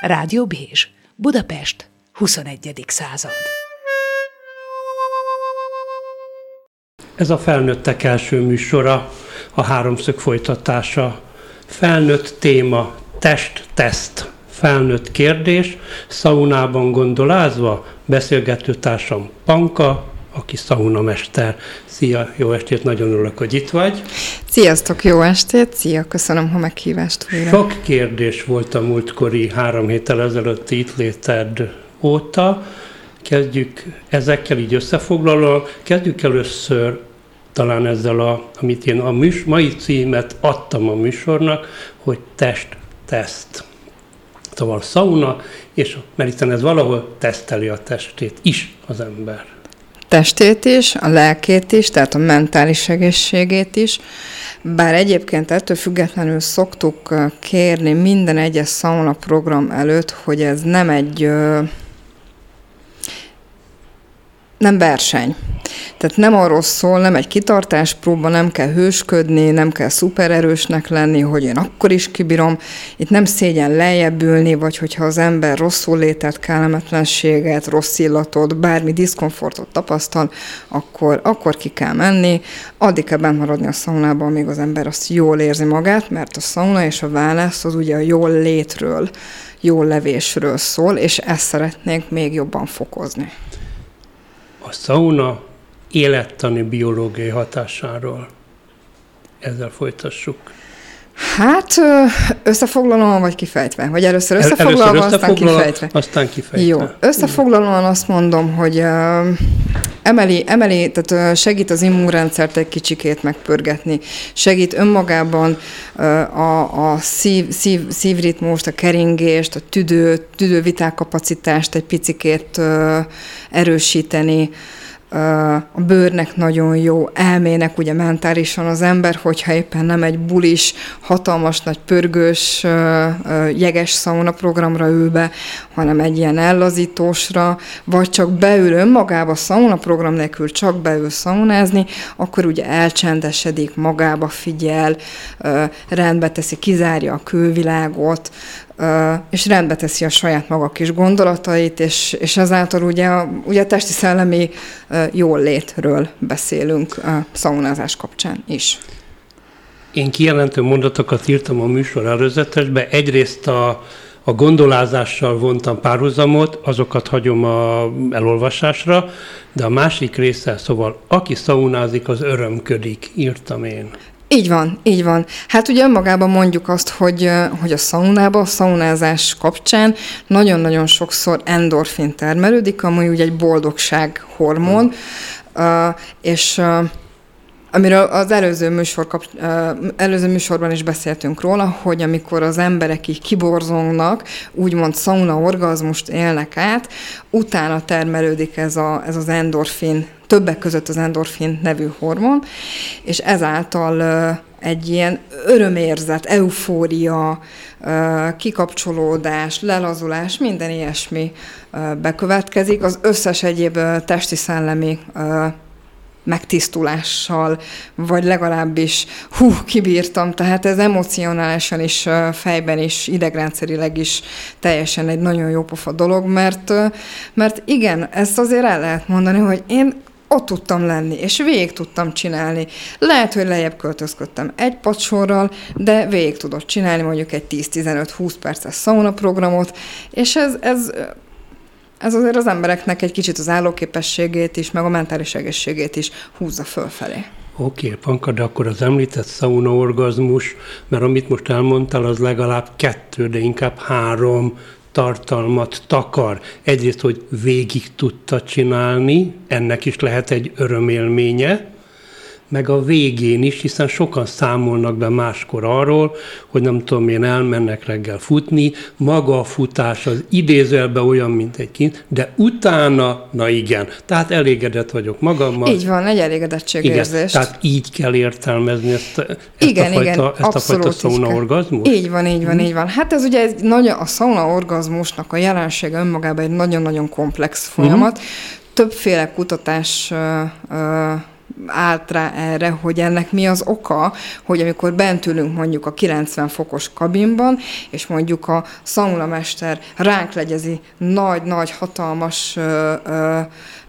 Rádió Bézs, Budapest, 21. század. Ez a felnőttek első műsora, a háromszög folytatása. Felnőtt téma, test-teszt, felnőtt kérdés, szaunában gondolázva, beszélgető társam Panka, aki szaunamester. Szia, jó estét, nagyon örülök, hogy itt vagy. Sziasztok, jó estét, szia, köszönöm a meghívást újra. Sok kérdés volt a múltkori három héttel ezelőtti itt léted óta. Kezdjük ezekkel így összefoglalva. Kezdjük először talán ezzel, a, amit én a műs, mai címet adtam a műsornak, hogy test-teszt. Szóval sauna, és mert ez valahol teszteli a testét is az ember testét is, a lelkét is, tehát a mentális egészségét is. Bár egyébként ettől függetlenül szoktuk kérni minden egyes sauna program előtt, hogy ez nem egy nem verseny. Tehát nem arról szól, nem egy kitartáspróba, nem kell hősködni, nem kell szupererősnek lenni, hogy én akkor is kibírom. Itt nem szégyen lejjebb ülni, vagy hogyha az ember rosszul létett, kellemetlenséget, rossz illatot, bármi diszkomfortot tapasztal, akkor, akkor ki kell menni. Addig kell bent maradni a szaunában, amíg az ember azt jól érzi magát, mert a szauna és a válasz az ugye a jól létről, jól levésről szól, és ezt szeretnénk még jobban fokozni a sauna élettani biológiai hatásáról. Ezzel folytassuk. Hát összefoglalóan vagy kifejtve? Vagy először összefoglalva, először aztán kifejtve? Aztán kifejtve. Jó, összefoglalóan azt mondom, hogy emeli, emeli, tehát segít az immunrendszert egy kicsikét megpörgetni, segít önmagában a, a szív, szív, szívritmust, a keringést, a tüdő, tüdővitákapacitást egy picikét erősíteni, a bőrnek nagyon jó, elmének ugye mentálisan az ember, hogyha éppen nem egy bulis, hatalmas nagy pörgős, jeges szauna programra ül be, hanem egy ilyen ellazítósra, vagy csak beül önmagába szauna program nélkül csak beül szaunázni, akkor ugye elcsendesedik, magába figyel, rendbe teszi, kizárja a külvilágot, és rendbe teszi a saját maga kis gondolatait, és, és ezáltal ugye ugye a testi szellemi jól létről beszélünk a szaunázás kapcsán is. Én kijelentő mondatokat írtam a műsor előzetesbe. Egyrészt a, a gondolázással vontam párhuzamot, azokat hagyom a elolvasásra, de a másik része, szóval aki szaunázik, az örömködik, írtam én. Így van, így van. Hát ugye önmagában mondjuk azt, hogy, hogy a szaunában, a szaunázás kapcsán nagyon-nagyon sokszor endorfin termelődik, ami ugye egy boldogság hormon, uh, és amiről az előző, műsor kap, előző műsorban is beszéltünk róla, hogy amikor az emberek így kiborzongnak, úgymond sauna orgazmust élnek át, utána termelődik ez, a, ez az endorfin, többek között az endorfin nevű hormon, és ezáltal egy ilyen örömérzet, eufória, kikapcsolódás, lelazulás, minden ilyesmi bekövetkezik. Az összes egyéb testi-szellemi megtisztulással, vagy legalábbis hú, kibírtam, tehát ez emocionálisan is, fejben is, idegrendszerileg is teljesen egy nagyon jó pofa dolog, mert, mert igen, ezt azért el lehet mondani, hogy én ott tudtam lenni, és végig tudtam csinálni. Lehet, hogy lejjebb költözködtem egy pacsorral, de végig tudott csinálni mondjuk egy 10-15-20 perces sauna programot, és ez, ez ez azért az embereknek egy kicsit az állóképességét is, meg a mentális egészségét is húzza fölfelé. Oké, okay, Panka, de akkor az említett sauna orgazmus, mert amit most elmondtál, az legalább kettő, de inkább három tartalmat takar. Egyrészt, hogy végig tudta csinálni, ennek is lehet egy örömélménye, meg a végén is, hiszen sokan számolnak be máskor arról, hogy nem tudom én, elmennek reggel futni, maga a futás az idézőjelben olyan, mint egy kint, de utána, na igen, tehát elégedett vagyok magammal. Így van, egy elégedettségérzés. Igen, tehát így kell értelmezni ezt, ezt igen, a fajta, igen, ezt a fajta sauna orgazmus? Így van, így van, hmm. így van. Hát ez ugye egy nagy, a sauna orgazmusnak a jelensége önmagában egy nagyon-nagyon komplex folyamat. Hmm. Többféle kutatás uh, uh, állt rá erre, hogy ennek mi az oka, hogy amikor bent ülünk mondjuk a 90 fokos kabinban, és mondjuk a szaunamester ránk legyezi nagy-nagy, hatalmas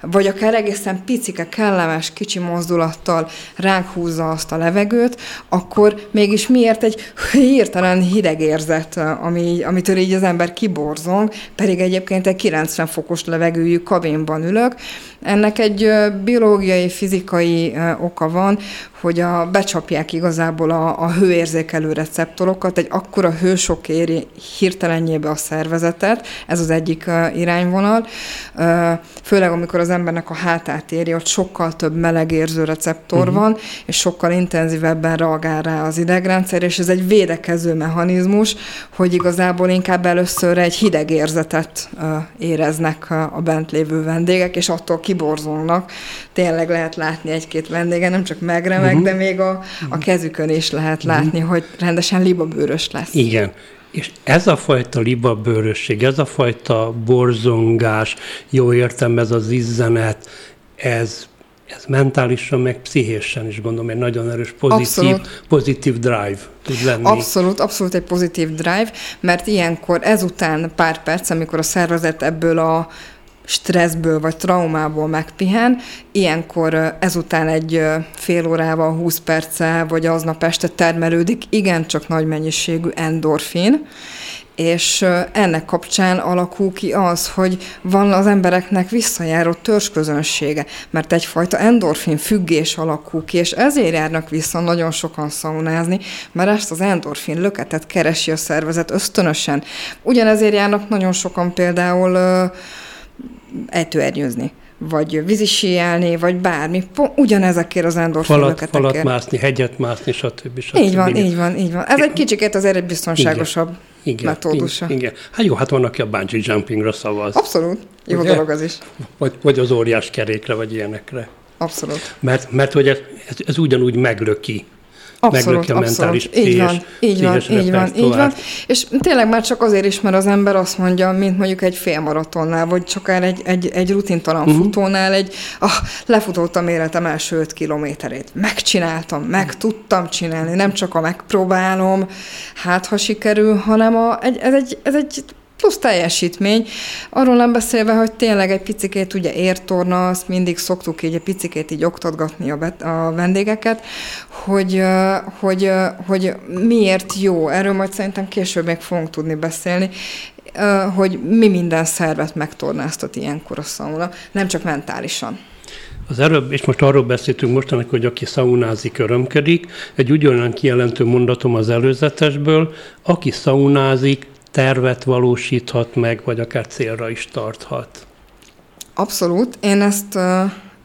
vagy akár egészen picike, kellemes, kicsi mozdulattal ránk húzza azt a levegőt, akkor mégis miért egy hirtelen hideg érzet, ami, amitől így az ember kiborzong, pedig egyébként egy 90 fokos levegőjű kabinban ülök. Ennek egy biológiai, fizikai oka van, hogy a, becsapják igazából a, a hőérzékelő receptorokat, egy akkora hősok éri hirtelenjébe a szervezetet, ez az egyik uh, irányvonal, uh, főleg amikor az embernek a hátát éri, ott sokkal több melegérző receptor uh-huh. van, és sokkal intenzívebben reagál rá az idegrendszer, és ez egy védekező mechanizmus, hogy igazából inkább először egy hideg érzetet uh, éreznek a bent lévő vendégek, és attól kiborzolnak. Tényleg lehet látni egy-két vendége, nem csak megremeg, uh-huh. de még a, a kezükön is lehet látni, uh-huh. hogy rendesen libabőrös lesz. Igen. És ez a fajta libabőrösség, ez a fajta borzongás, jó értem, ez az izzenet, ez, ez mentálisan, meg pszichésen is gondolom, egy nagyon erős pozitív, pozitív drive tud lenni. Abszolút, abszolút egy pozitív drive, mert ilyenkor ezután pár perc, amikor a szervezet ebből a stresszből vagy traumából megpihen, ilyenkor ezután egy fél órával, 20 perccel, vagy aznap este termelődik igencsak nagy mennyiségű endorfin, és ennek kapcsán alakul ki az, hogy van az embereknek visszajáró törzsközönsége, mert egyfajta endorfin függés alakul ki, és ezért járnak vissza nagyon sokan szaunázni, mert ezt az endorfin löketet keresi a szervezet ösztönösen. Ugyanezért járnak nagyon sokan például ejtőernyőzni vagy vízisíjálni, vagy bármi. Ugyanezekért az endorfinokat. Falat, falat mászni, hegyet mászni, stb. stb. Így van, így van, így van. Ez egy kicsikét azért egy biztonságosabb igen, metódusa. Igen, igen. Hát jó, hát van, aki a bungee jumpingra szavaz. Abszolút. Jó Ugye? dolog az is. Vagy, vagy az óriás kerékre, vagy ilyenekre. Abszolút. Mert, mert hogy ez, ez, ez ugyanúgy meglöki Abszolút, a mentális abszolút. Így van, így van, így van, így van. És tényleg már csak azért is, mert az ember azt mondja, mint mondjuk egy félmaratonnál, vagy csak egy, egy, egy rutintalan uh-huh. futónál, egy ah, lefutottam életem első öt kilométerét. Megcsináltam, meg tudtam csinálni, nem csak a megpróbálom, hát ha sikerül, hanem a, egy, ez, egy, ez egy plusz teljesítmény. Arról nem beszélve, hogy tényleg egy picikét ugye értorna, azt mindig szoktuk így egy picikét így oktatgatni a, bet, a vendégeket, hogy, hogy, hogy miért jó. Erről majd szerintem később még fogunk tudni beszélni, hogy mi minden szervet megtornáztat ilyenkor a szauna, nem csak mentálisan. Az előbb, és most arról beszéltünk mostanak, hogy aki szaunázik, örömkedik. Egy ugyanolyan kijelentő mondatom az előzetesből, aki szaunázik, tervet valósíthat meg, vagy akár célra is tarthat. Abszolút. Én ezt,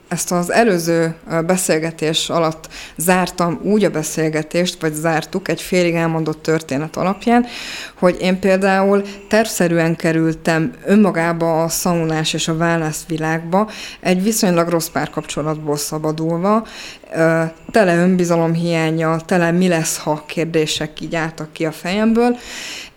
ezt az előző beszélgetés alatt zártam úgy a beszélgetést, vagy zártuk egy félig elmondott történet alapján, hogy én például tervszerűen kerültem önmagába a szaunás és a wellness világba, egy viszonylag rossz párkapcsolatból szabadulva, tele önbizalom hiánya, tele mi lesz, ha kérdések így álltak ki a fejemből,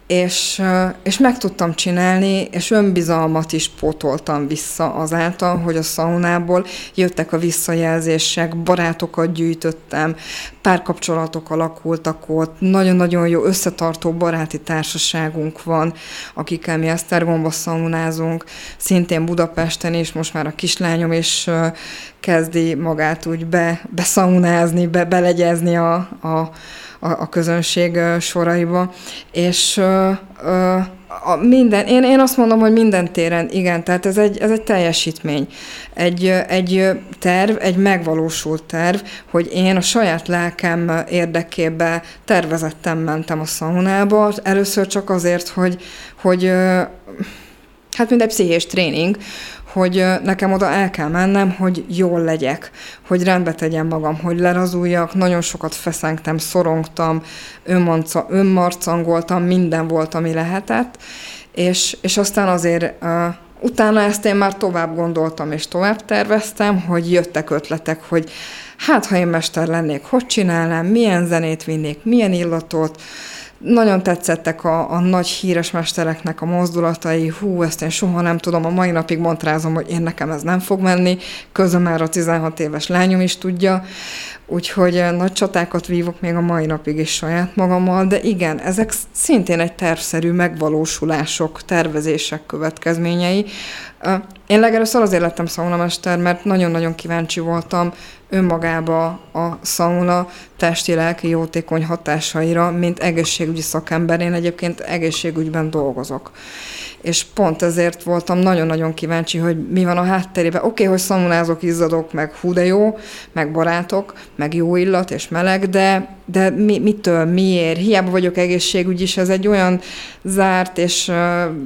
és, és meg tudtam csinálni, és önbizalmat is pótoltam vissza azáltal, hogy a szaunából jöttek a visszajelzések, barátokat gyűjtöttem, párkapcsolatok alakultak ott, nagyon-nagyon jó összetartó baráti társaságunk van, akikkel mi Esztergomba szaunázunk, szintén Budapesten is, most már a kislányom is kezdi magát úgy be, beszaunázni, be, belegyezni a, a a, a közönség soraiba, és a minden, én, én azt mondom, hogy minden téren igen, tehát ez egy, ez egy teljesítmény. Egy, egy terv, egy megvalósult terv, hogy én a saját lelkem érdekébe tervezettem mentem a szaunába, először csak azért, hogy, hogy hát mint egy pszichés tréning, hogy nekem oda el kell mennem, hogy jól legyek, hogy rendbe tegyem magam, hogy lerazuljak, nagyon sokat feszengtem, szorongtam, önmanca, önmarcangoltam, minden volt, ami lehetett, és, és aztán azért uh, utána ezt én már tovább gondoltam, és tovább terveztem, hogy jöttek ötletek, hogy hát, ha én mester lennék, hogy csinálnám, milyen zenét vinnék, milyen illatot, nagyon tetszettek a, a nagy híres mestereknek a mozdulatai, hú, ezt én soha nem tudom, a mai napig montrázom, hogy én nekem ez nem fog menni, közben már a 16 éves lányom is tudja, úgyhogy eh, nagy csatákat vívok még a mai napig is saját magammal, de igen, ezek szintén egy tervszerű megvalósulások, tervezések következményei. Eh, én legelőször azért lettem szaunamester, mert nagyon-nagyon kíváncsi voltam önmagába a szauna testi-lelki jótékony hatásaira, mint egészségügyi szakember. Én egyébként egészségügyben dolgozok és pont ezért voltam nagyon-nagyon kíváncsi, hogy mi van a hátterében. Oké, okay, hogy szamunázok, izzadok, meg hú de jó, meg barátok, meg jó illat és meleg, de, de mi, mitől, miért? Hiába vagyok egészségügy is, ez egy olyan zárt és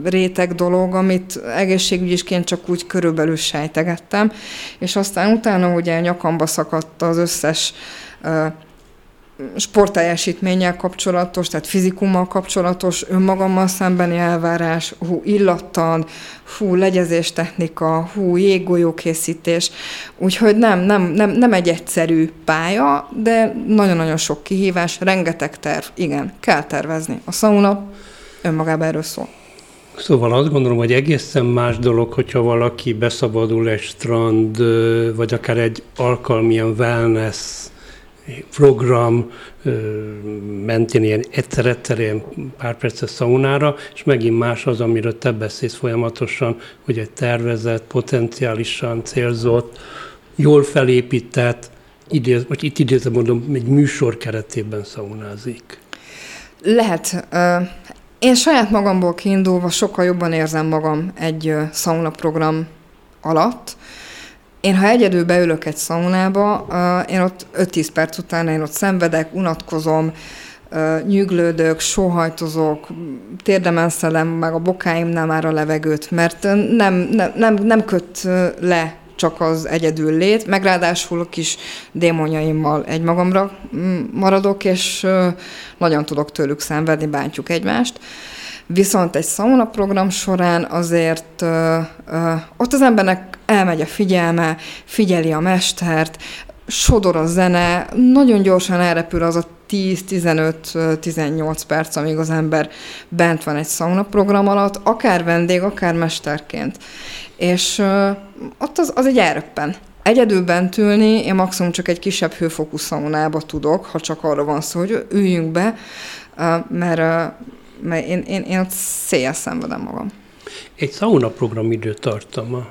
réteg dolog, amit egészségügyisként csak úgy körülbelül sejtegettem, és aztán utána ugye nyakamba szakadt az összes sportteljesítménnyel kapcsolatos, tehát fizikummal kapcsolatos, önmagammal szembeni elvárás, hú, illattan, hú, legyezés technika, hú, jéggolyókészítés. Úgyhogy nem, nem, nem, nem egy egyszerű pálya, de nagyon-nagyon sok kihívás, rengeteg terv. Igen, kell tervezni. A sauna önmagában erről szól. Szóval azt gondolom, hogy egészen más dolog, hogyha valaki beszabadul egy strand, vagy akár egy alkalmilyen wellness program mentén ilyen egyszer-egyszer ilyen pár perces szaunára, és megint más az, amiről te beszélsz folyamatosan, hogy egy tervezett, potenciálisan célzott, jól felépített, idéz, vagy itt idézem mondom, egy műsor keretében szaunázik. Lehet. Én saját magamból kiindulva sokkal jobban érzem magam egy szauna program alatt, én, ha egyedül beülök egy szaunába, én ott 5-10 perc után én ott szenvedek, unatkozom, nyüglődök, sóhajtozok, térdemen szedem meg a bokáimnál már a levegőt, mert nem, nem, nem, nem köt le csak az egyedül lét, meg ráadásul a kis démonjaimmal egymagamra mm, maradok, és nagyon tudok tőlük szenvedni, bántjuk egymást. Viszont egy sauna program során azért ö, ö, ott az embernek elmegy a figyelme, figyeli a mestert, sodor a zene, nagyon gyorsan elrepül az a 10-15-18 perc, amíg az ember bent van egy sauna program alatt, akár vendég, akár mesterként. És ö, ott az, az egy elröppen. Egyedül bent ülni, én maximum csak egy kisebb hőfokú szaunába tudok, ha csak arra van szó, hogy üljünk be, mert mert én, én, én ott széjjel szenvedem magam. Egy sauna program időtartama?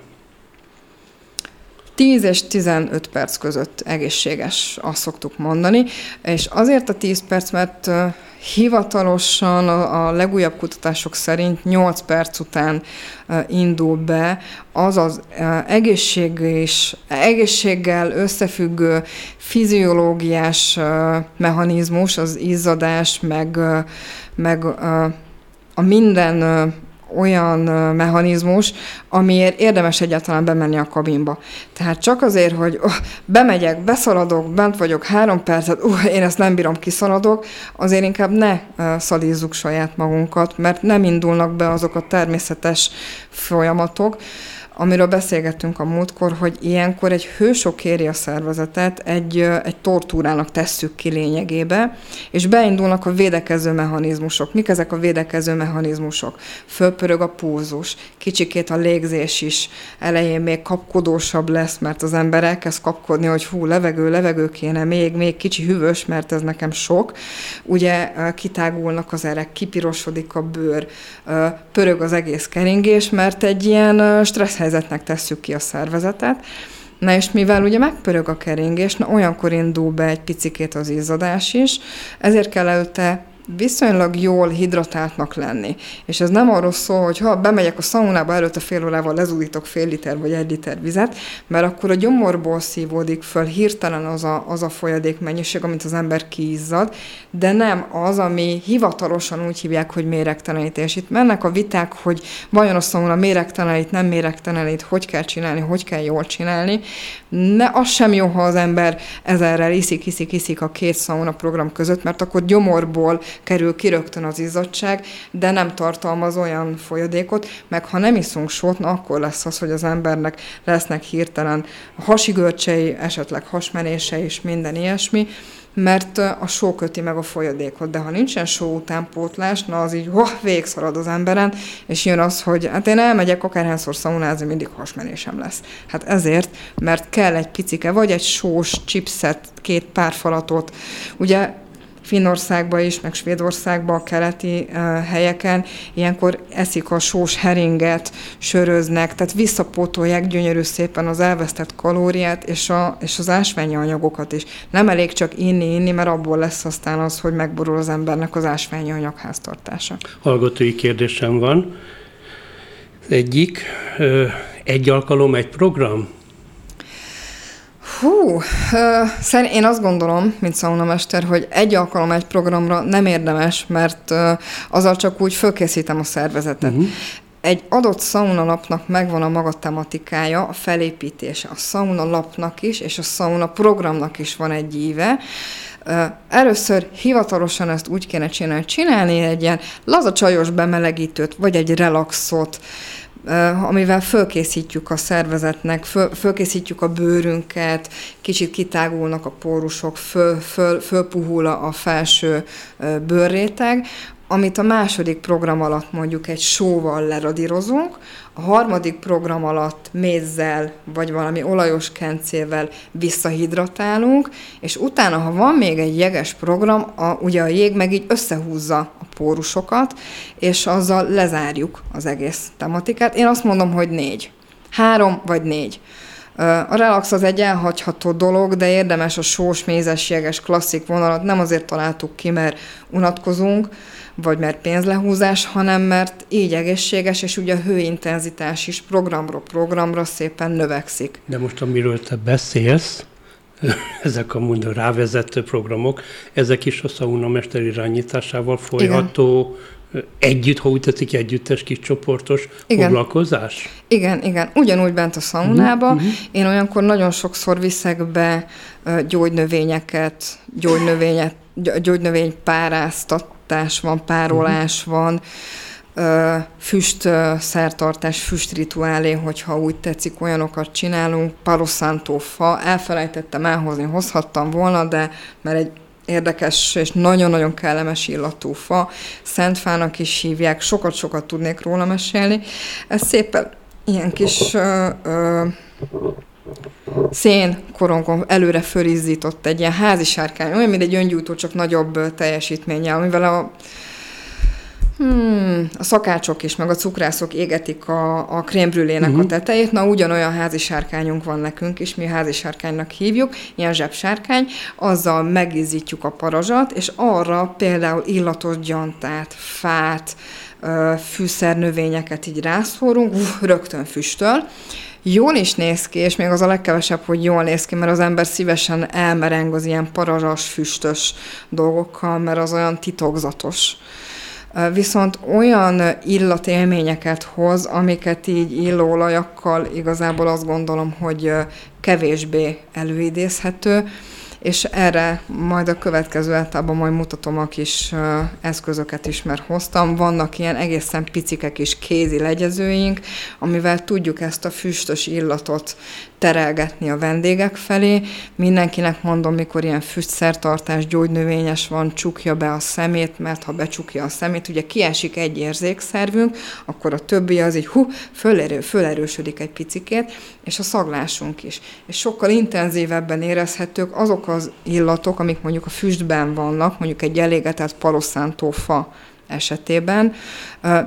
10 és 15 perc között egészséges, azt szoktuk mondani, és azért a 10 perc, mert hivatalosan a, legújabb kutatások szerint 8 perc után indul be az az egészség és egészséggel összefüggő fiziológiás mechanizmus, az izzadás, meg meg a minden olyan mechanizmus, amiért érdemes egyáltalán bemenni a kabinba. Tehát csak azért, hogy oh, bemegyek, beszaladok, bent vagyok három percet, uh, én ezt nem bírom, kiszaladok, azért inkább ne szalízzuk saját magunkat, mert nem indulnak be azok a természetes folyamatok, amiről beszélgettünk a múltkor, hogy ilyenkor egy hősok kéri a szervezetet, egy, egy tortúrának tesszük ki lényegébe, és beindulnak a védekező mechanizmusok. Mik ezek a védekező mechanizmusok? Fölpörög a pulzus, kicsikét a légzés is elején még kapkodósabb lesz, mert az ember elkezd kapkodni, hogy hú, levegő, levegő kéne, még, még kicsi hűvös, mert ez nekem sok. Ugye kitágulnak az erek, kipirosodik a bőr, pörög az egész keringés, mert egy ilyen stressz helyzetnek tesszük ki a szervezetet, Na és mivel ugye megpörög a keringés, na olyankor indul be egy picikét az izzadás is, ezért kell előtte viszonylag jól hidratáltnak lenni. És ez nem arról szól, hogy ha bemegyek a szaunába előtte fél órával lezúdítok fél liter vagy egy liter vizet, mert akkor a gyomorból szívódik föl hirtelen az a, az a folyadék mennyiség, amit az ember kiizzad, de nem az, ami hivatalosan úgy hívják, hogy méregtelenítés. Itt mennek a viták, hogy vajon a szauna méregtelenít, nem méregtelenít, hogy kell csinálni, hogy kell jól csinálni. Ne, az sem jó, ha az ember ezerrel iszik, iszik, iszik a két szauna program között, mert akkor gyomorból kerül ki rögtön az izzadság, de nem tartalmaz olyan folyadékot, meg ha nem iszunk sót, na akkor lesz az, hogy az embernek lesznek hirtelen hasigörcsei, esetleg hasmenése és minden ilyesmi, mert a só köti meg a folyadékot, de ha nincsen só utánpótlás, na az így oh, végszalad az emberen, és jön az, hogy hát én elmegyek akárhányszor szaunázni, mindig hasmenésem lesz. Hát ezért, mert kell egy picike, vagy egy sós chipset, két pár falatot. Ugye Finnországban is, meg Svédországban, a keleti uh, helyeken, ilyenkor eszik a sós heringet, söröznek, tehát visszapótolják gyönyörű szépen az elvesztett kalóriát és, a, és az ásványi anyagokat is. Nem elég csak inni, inni, mert abból lesz aztán az, hogy megborul az embernek az ásványi anyag háztartása. Hallgatói kérdésem van. Egyik, egy alkalom, egy program? Hú, uh, én azt gondolom, mint szaunamester, hogy egy alkalom egy programra nem érdemes, mert azzal csak úgy fölkészítem a szervezetet. Uh-huh. Egy adott szauna lapnak megvan a maga tematikája, a felépítése. A szauna lapnak is, és a szauna programnak is van egy íve. Először hivatalosan ezt úgy kéne csinálni, csinálni egy ilyen laza csajos bemelegítőt, vagy egy relaxot, amivel fölkészítjük a szervezetnek, föl, fölkészítjük a bőrünket, kicsit kitágulnak a pórusok, föl, föl, fölpuhul a felső bőrréteg, amit a második program alatt mondjuk egy sóval leradírozunk, a harmadik program alatt mézzel vagy valami olajos kencével visszahidratálunk, és utána, ha van még egy jeges program, a, ugye a jég meg így összehúzza a pórusokat, és azzal lezárjuk az egész tematikát. Én azt mondom, hogy négy. Három vagy négy. A relax az egy elhagyható dolog, de érdemes a sós, mézes, jeges, klasszik vonalat. Nem azért találtuk ki, mert unatkozunk, vagy mert pénzlehúzás, hanem mert így egészséges, és ugye a hőintenzitás is programról programra szépen növekszik. De most amiről te beszélsz, ezek a mondom rávezető programok, ezek is a szauna mester irányításával folyható, igen. együtt, ha úgy tetszik, együttes kis csoportos igen. foglalkozás? Igen, igen. Ugyanúgy bent a szaunába. Uh-huh. Én olyankor nagyon sokszor viszek be gyógynövényeket, gyógynövényet, gyógynövény páráztat, párolgatás van, párolás uh-huh. van, füst szertartás, füstrituálé, hogyha úgy tetszik, olyanokat csinálunk, paroszántó fa, elfelejtettem elhozni, hozhattam volna, de mert egy érdekes és nagyon-nagyon kellemes illatú fa, szentfának is hívják, sokat-sokat tudnék róla mesélni. Ez szépen ilyen kis ö, ö, szén korongon előre fölizzított egy ilyen házi sárkány, olyan, mint egy öngyújtó, csak nagyobb teljesítménye, amivel a Hmm, a szakácsok is, meg a cukrászok égetik a, a krémbrülének uh-huh. a mhm. tetejét. Na, ugyanolyan házi sárkányunk van nekünk is, mi házi sárkánynak hívjuk, ilyen zsebsárkány, azzal megizzítjuk a parazsat, és arra például illatos gyantát, fát, fűszernövényeket így rászórunk, rögtön füstöl, jól is néz ki, és még az a legkevesebb, hogy jól néz ki, mert az ember szívesen elmereng az ilyen pararas, füstös dolgokkal, mert az olyan titokzatos. Viszont olyan illatélményeket hoz, amiket így illóolajakkal igazából azt gondolom, hogy kevésbé előidézhető, és erre majd a következő etapban majd mutatom a kis eszközöket is, mert hoztam. Vannak ilyen egészen picike kis kézi legyezőink, amivel tudjuk ezt a füstös illatot terelgetni a vendégek felé. Mindenkinek mondom, mikor ilyen füstszertartás, gyógynövényes van, csukja be a szemét, mert ha becsukja a szemét, ugye kiesik egy érzékszervünk, akkor a többi az így hú, fölerő, fölerősödik egy picikét, és a szaglásunk is. És sokkal intenzívebben érezhetők azok az illatok, amik mondjuk a füstben vannak, mondjuk egy elégetett paloszántófa esetében,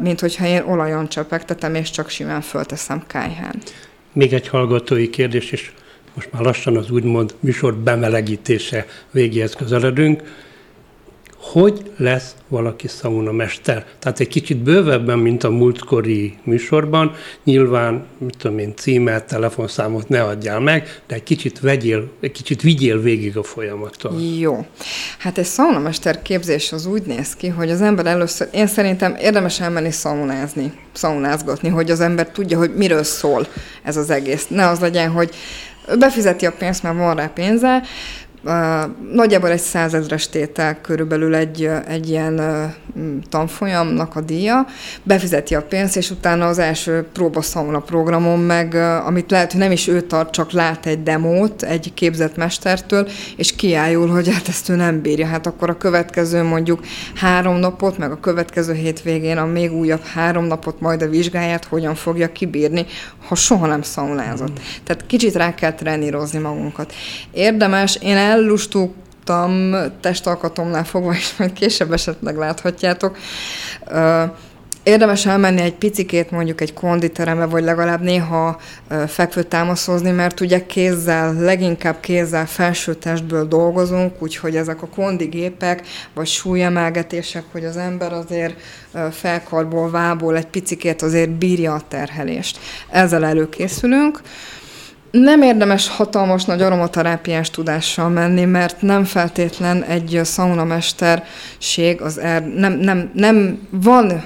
mint hogyha én olajon csepegtetem, és csak simán fölteszem kájhán. Még egy hallgatói kérdés, és most már lassan az úgymond műsor bemelegítése végéhez közeledünk hogy lesz valaki mester. Tehát egy kicsit bővebben, mint a múltkori műsorban, nyilván, mit tudom én, címet, telefonszámot ne adjál meg, de egy kicsit vegyél, egy kicsit vigyél végig a folyamaton. Jó. Hát egy szaunamester képzés az úgy néz ki, hogy az ember először, én szerintem érdemes elmenni szaunázni, szaunázgatni, hogy az ember tudja, hogy miről szól ez az egész. Ne az legyen, hogy befizeti a pénzt, mert van rá pénze, Nagyjából egy százezres tétel körülbelül egy, egy ilyen tanfolyamnak a díja, befizeti a pénzt, és utána az első próbaszauna programon meg, amit lehet, hogy nem is ő tart, csak lát egy demót egy képzett mestertől, és kiájul, hogy hát ezt ő nem bírja. Hát akkor a következő mondjuk három napot, meg a következő hétvégén a még újabb három napot, majd a vizsgáját hogyan fogja kibírni, ha soha nem szaunázott. Mm. Tehát kicsit rá kell trenírozni magunkat. Érdemes, én ellustuk testalkatomnál fogva, és majd később esetleg láthatjátok. Érdemes elmenni egy picikét mondjuk egy konditerembe, vagy legalább néha fekvő támaszozni, mert ugye kézzel, leginkább kézzel felső testből dolgozunk, úgyhogy ezek a kondigépek, vagy súlyemelgetések, hogy az ember azért felkarból, vából egy picikét azért bírja a terhelést. Ezzel előkészülünk. Nem érdemes hatalmas nagy aromaterápiás tudással menni, mert nem feltétlen egy szaunamesterség az er, nem, nem, nem van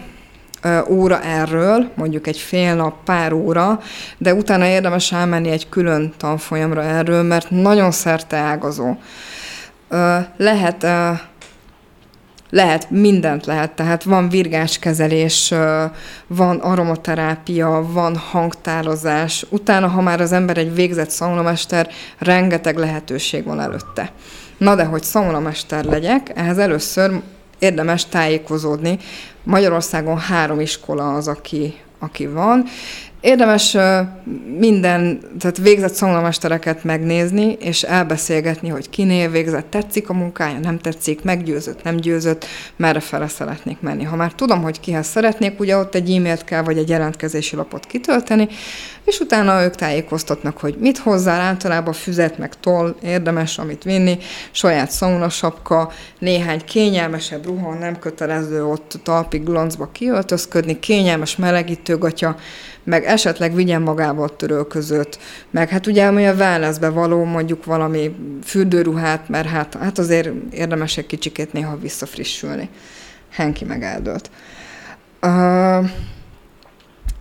óra erről, mondjuk egy fél nap, pár óra, de utána érdemes elmenni egy külön tanfolyamra erről, mert nagyon szerte ágazó. Lehet lehet, mindent lehet, tehát van virgáskezelés, van aromaterápia, van hangtározás. Utána, ha már az ember egy végzett szaunamester, rengeteg lehetőség van előtte. Na de, hogy szaunamester legyek, ehhez először érdemes tájékozódni. Magyarországon három iskola az, aki, aki van, Érdemes minden, tehát végzett szaunamestereket megnézni, és elbeszélgetni, hogy kinél végzett, tetszik a munkája, nem tetszik, meggyőzött, nem győzött, merre fele szeretnék menni. Ha már tudom, hogy kihez szeretnék, ugye ott egy e-mailt kell, vagy egy jelentkezési lapot kitölteni, és utána ők tájékoztatnak, hogy mit hozzá, általában füzet, meg toll, érdemes, amit vinni, saját saunasapka, néhány kényelmesebb ruha, nem kötelező ott talpig glancba kiöltözködni, kényelmes melegítőgatya, meg esetleg vigyen magával törölközőt, meg hát ugye ami a wellnessbe való mondjuk valami fürdőruhát, mert hát, hát azért érdemes egy kicsikét néha visszafrissülni. Henki meg eldőlt. Uh,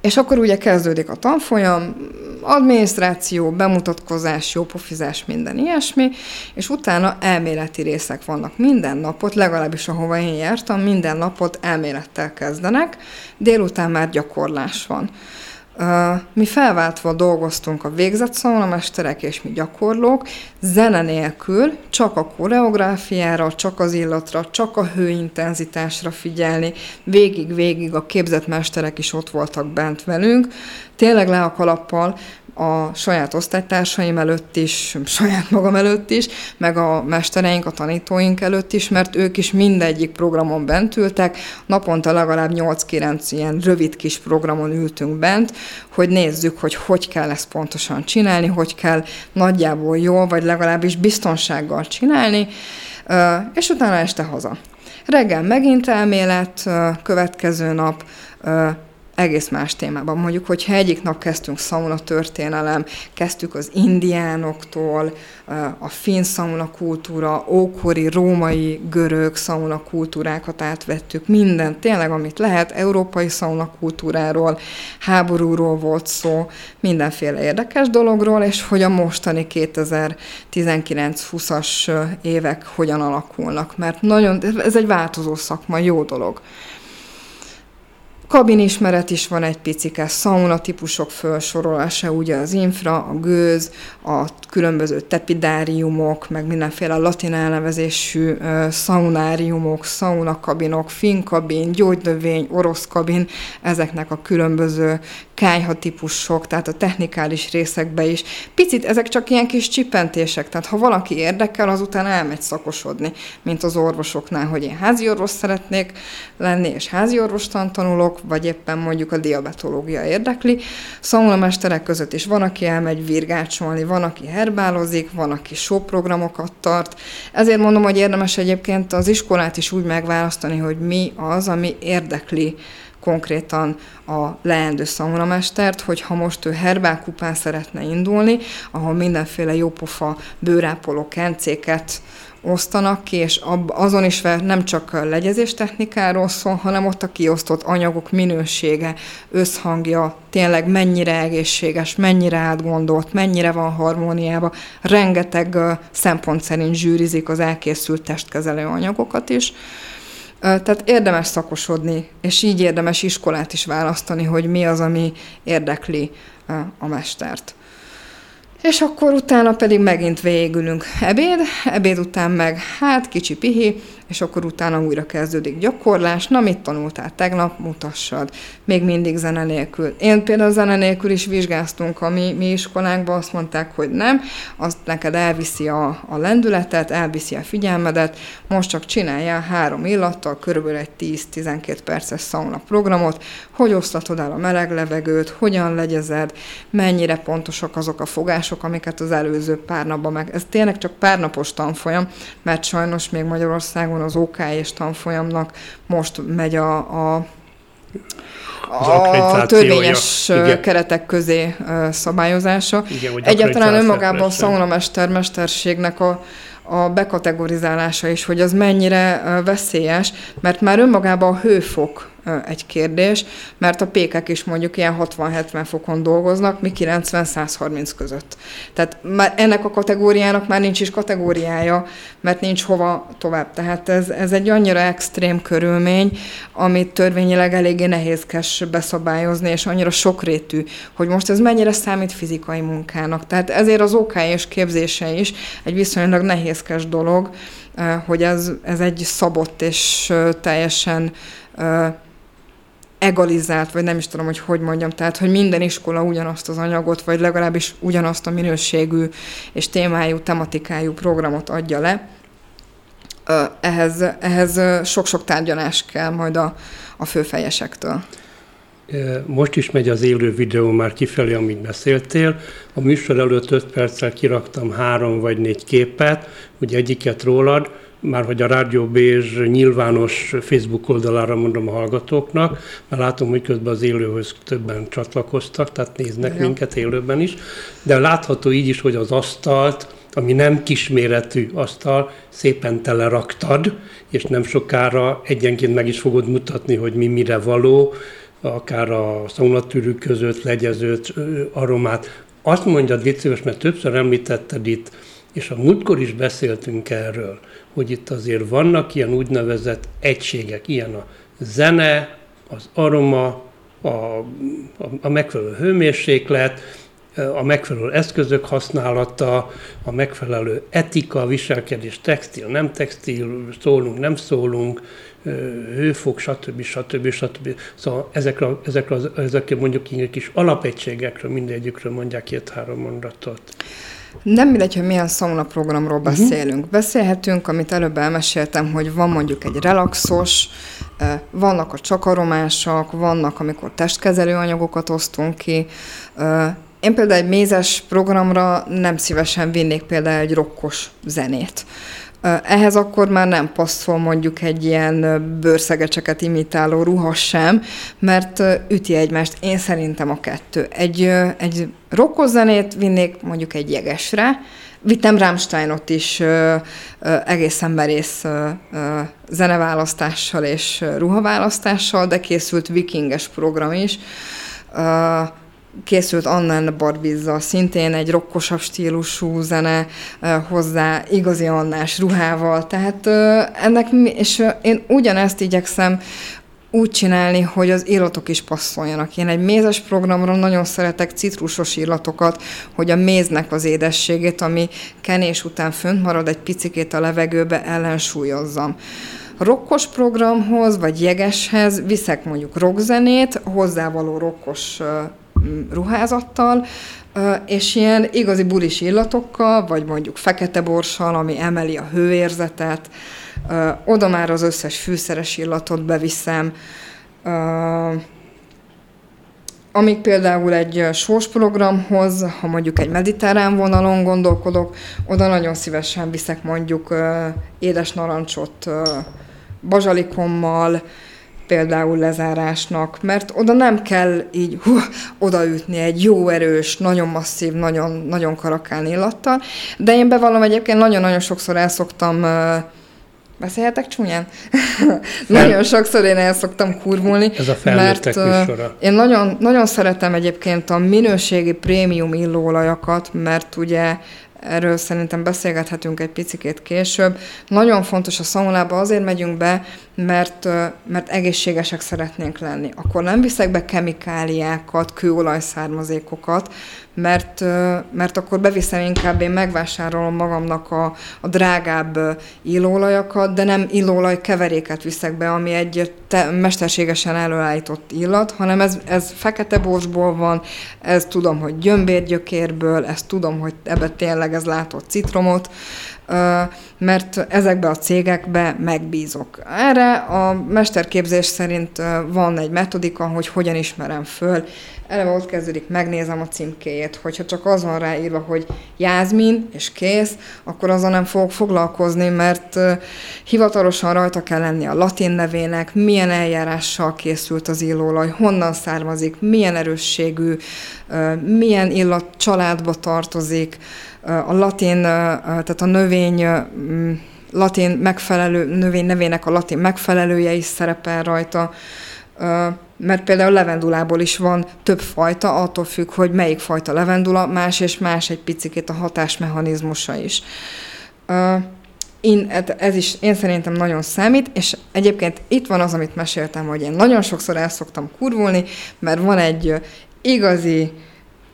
és akkor ugye kezdődik a tanfolyam, adminisztráció, bemutatkozás, jópofizás, minden ilyesmi, és utána elméleti részek vannak minden napot, legalábbis ahova én jártam, minden napot elmélettel kezdenek, délután már gyakorlás van. Mi felváltva dolgoztunk a végzett szaunamesterek és mi gyakorlók, zene nélkül, csak a koreográfiára, csak az illatra, csak a hőintenzitásra figyelni. Végig-végig a képzett mesterek is ott voltak bent velünk, tényleg le a kalappal, a saját osztálytársaim előtt is, saját magam előtt is, meg a mestereink, a tanítóink előtt is, mert ők is mindegyik programon bent ültek, naponta legalább 8-9 ilyen rövid kis programon ültünk bent, hogy nézzük, hogy hogy kell ezt pontosan csinálni, hogy kell nagyjából jól, vagy legalábbis biztonsággal csinálni, és utána este haza. Reggel megint elmélet, következő nap egész más témában. Mondjuk, hogyha egyik nap kezdtünk szauna történelem, kezdtük az indiánoktól, a finn szauna kultúra, ókori, római, görög szauna kultúrákat átvettük, minden, tényleg amit lehet, európai szauna kultúráról, háborúról volt szó, mindenféle érdekes dologról, és hogy a mostani 2019-20-as évek hogyan alakulnak, mert nagyon, ez egy változó szakma, jó dolog. Kabinismeret is van egy picike, szauna típusok felsorolása, ugye az infra, a gőz, a különböző tepidáriumok, meg mindenféle latin elnevezésű szaunáriumok, saunakabinok, finkabin, gyógynövény, orosz kabin, ezeknek a különböző kájha típusok, tehát a technikális részekbe is. Picit ezek csak ilyen kis csipentések, tehát ha valaki érdekel, azután elmegy szakosodni, mint az orvosoknál, hogy én házi orvos szeretnék lenni, és házi orvostan tanulok, vagy éppen mondjuk a diabetológia érdekli. Szaunamesterek között is van, aki elmegy virgácsolni, van, aki herbálozik, van, aki showprogramokat tart. Ezért mondom, hogy érdemes egyébként az iskolát is úgy megválasztani, hogy mi az, ami érdekli konkrétan a leendő szaunamestert, hogy ha most ő herbálkupán szeretne indulni, ahol mindenféle jópofa bőrápoló kencéket osztanak ki, és azon is nem csak a legyezés technikáról szól, hanem ott a kiosztott anyagok minősége, összhangja, tényleg mennyire egészséges, mennyire átgondolt, mennyire van harmóniában. Rengeteg szempont szerint zsűrizik az elkészült testkezelő anyagokat is. Tehát érdemes szakosodni, és így érdemes iskolát is választani, hogy mi az, ami érdekli a mestert. És akkor utána pedig megint végülünk ebéd, ebéd után meg hát kicsi pihi, és akkor utána újra kezdődik gyakorlás. Na, mit tanultál tegnap? Mutassad. Még mindig zene nélkül. Én például zene nélkül is vizsgáztunk a mi, mi iskolánkban, azt mondták, hogy nem, azt neked elviszi a, a lendületet, elviszi a figyelmedet, most csak csináljál három illattal, körülbelül egy 10-12 perces sauna programot, hogy osztatod el a meleg levegőt, hogyan legyezed, mennyire pontosak azok a fogások, amiket az előző pár napban meg. Ez tényleg csak pár napos tanfolyam, mert sajnos még Magyarországon Magyarországon az OK és tanfolyamnak most megy a, a a törvényes Igen. keretek közé szabályozása. Igen, Egyáltalán önmagában a szaunamester mesterségnek a, a bekategorizálása is, hogy az mennyire veszélyes, mert már önmagában a hőfok egy kérdés, mert a pékek is mondjuk ilyen 60-70 fokon dolgoznak, mi 90-130 között. Tehát már ennek a kategóriának már nincs is kategóriája, mert nincs hova tovább. Tehát ez, ez egy annyira extrém körülmény, amit törvényileg eléggé nehézkes beszabályozni, és annyira sokrétű, hogy most ez mennyire számít fizikai munkának. Tehát ezért az OK és képzése is egy viszonylag nehézkes dolog, hogy ez, ez egy szabott és teljesen egalizált, vagy nem is tudom, hogy hogy mondjam, tehát, hogy minden iskola ugyanazt az anyagot, vagy legalábbis ugyanazt a minőségű és témájú, tematikájú programot adja le. Ehhez, ehhez sok-sok tárgyalás kell majd a, a főfejesektől. Most is megy az élő videó már kifelé, amit beszéltél. A műsor előtt 5 perccel kiraktam három vagy négy képet, ugye egyiket rólad, már hogy a Rádió Bézs nyilvános Facebook oldalára mondom a hallgatóknak, mert látom, hogy közben az élőhöz többen csatlakoztak, tehát néznek ja. minket élőben is, de látható így is, hogy az asztalt, ami nem kisméretű asztal, szépen teleraktad, és nem sokára egyenként meg is fogod mutatni, hogy mi mire való, akár a szaunatűrű között legyezőt, aromát. Azt mondjad, vicces, mert többször említetted itt, és a múltkor is beszéltünk erről, hogy itt azért vannak ilyen úgynevezett egységek, ilyen a zene, az aroma, a, a, a megfelelő hőmérséklet, a megfelelő eszközök használata, a megfelelő etika, viselkedés, textil, nem textil, szólunk, nem szólunk, hőfok, stb. stb. stb. Szóval ezekre, ezekre, ezekre mondjuk ilyen kis alapegységekről mindegyikről mondják két-három mondatot. Nem mindegy, hogy milyen szauna programról mhm. beszélünk. Uh-huh. Beszélhetünk, amit előbb elmeséltem, hogy van mondjuk egy relaxos, vannak a csakaromások, vannak, amikor testkezelő anyagokat osztunk ki. Én például egy mézes programra nem szívesen vinnék például egy rokkos zenét. Ehhez akkor már nem passzol mondjuk egy ilyen bőrszegecseket imitáló ruha sem, mert üti egymást. Én szerintem a kettő. Egy, egy rokkos zenét vinnék mondjuk egy jegesre, vittem Rammsteinot is ö, ö, egészen merész ö, ö, zeneválasztással és ruhaválasztással, de készült vikinges program is. Ö, készült Anna Barbizzal, szintén egy rokkosabb stílusú zene hozzá, igazi annás ruhával, tehát ennek, és én ugyanezt igyekszem úgy csinálni, hogy az illatok is passzoljanak. Én egy mézes programra nagyon szeretek citrusos illatokat, hogy a méznek az édességét, ami kenés után fönt marad egy picikét a levegőbe, ellensúlyozzam rokkos programhoz, vagy jegeshez viszek mondjuk rockzenét, hozzávaló rokkos ruházattal, és ilyen igazi bulis illatokkal, vagy mondjuk fekete borssal, ami emeli a hőérzetet, oda már az összes fűszeres illatot beviszem, amíg például egy sós programhoz, ha mondjuk egy mediterrán vonalon gondolkodok, oda nagyon szívesen viszek mondjuk édes narancsot bazsalikommal, például lezárásnak, mert oda nem kell így hú, odaütni egy jó erős, nagyon masszív, nagyon, nagyon karakán illattal, de én bevallom egyébként nagyon-nagyon sokszor el szoktam Beszélhetek csúnyán? nagyon sokszor én el szoktam kurvulni. Ez a mert műsora. Én nagyon, nagyon szeretem egyébként a minőségi prémium illóolajakat, mert ugye erről szerintem beszélgethetünk egy picikét később. Nagyon fontos a szaunába, azért megyünk be, mert, mert egészségesek szeretnénk lenni. Akkor nem viszek be kemikáliákat, kőolajszármazékokat, mert, mert akkor beviszem inkább, én megvásárolom magamnak a, a drágább illóolajakat, de nem illóolaj keveréket viszek be, ami egy te, mesterségesen előállított illat, hanem ez, ez fekete borsból van, ez tudom, hogy gyömbérgyökérből, ezt tudom, hogy ebbe tényleg ez látott citromot, mert ezekbe a cégekbe megbízok. Erre a mesterképzés szerint van egy metodika, hogy hogyan ismerem föl. Eleve ott kezdődik, megnézem a címkéjét, hogyha csak az van ráírva, hogy Jászmin, és kész, akkor azon nem fogok foglalkozni, mert hivatalosan rajta kell lenni a latin nevének, milyen eljárással készült az illóolaj, honnan származik, milyen erősségű, milyen illat családba tartozik, a latin, tehát a növény latin megfelelő, növény nevének a latin megfelelője is szerepel rajta, mert például levendulából is van több fajta, attól függ, hogy melyik fajta levendula, más és más egy picit a hatásmechanizmusa is. Én, ez is én szerintem nagyon számít, és egyébként itt van az, amit meséltem, hogy én nagyon sokszor el szoktam kurvulni, mert van egy igazi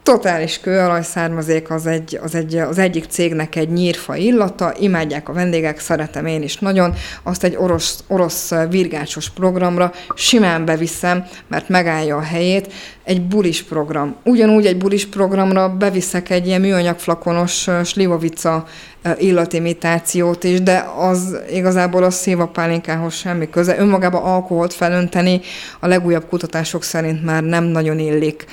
totális kőolajszármazék az, egy, az, egy, az egyik cégnek egy nyírfa illata, imádják a vendégek, szeretem én is nagyon, azt egy orosz, orosz virgácsos programra simán beviszem, mert megállja a helyét, egy bulis program. Ugyanúgy egy bulis programra beviszek egy ilyen műanyag flakonos slivovica illatimitációt is, de az igazából a szívapálinkához semmi köze. Önmagában alkoholt felönteni a legújabb kutatások szerint már nem nagyon illik,